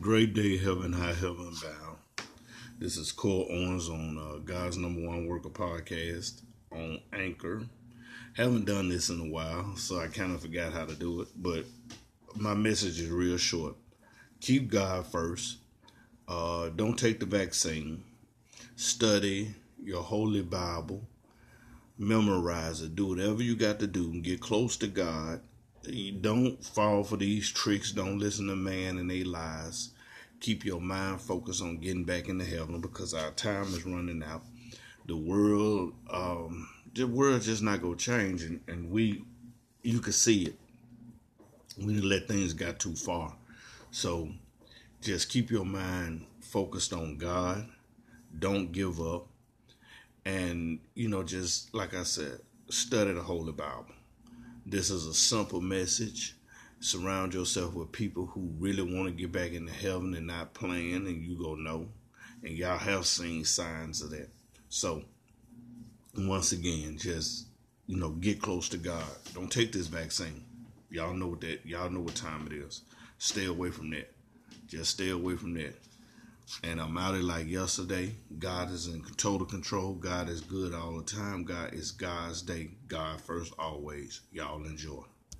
Great day, heaven high, heaven bound. This is Core Owens on uh, God's Number One Worker podcast on Anchor. Haven't done this in a while, so I kind of forgot how to do it. But my message is real short. Keep God first. Uh, don't take the vaccine. Study your holy Bible. Memorize it. Do whatever you got to do get close to God don't fall for these tricks. Don't listen to man and they lies. Keep your mind focused on getting back into heaven because our time is running out. The world, um, the world just not gonna change, and, and we, you can see it. We let things got too far, so just keep your mind focused on God. Don't give up, and you know, just like I said, study the Holy Bible this is a simple message. Surround yourself with people who really want to get back into heaven and not playing, and you go know. And y'all have seen signs of that. So, once again, just you know, get close to God. Don't take this vaccine. Y'all know what that. Y'all know what time it is. Stay away from that. Just stay away from that. And I'm out it like yesterday. God is in total control. God is good all the time. God is God's day. God first always. Y'all enjoy.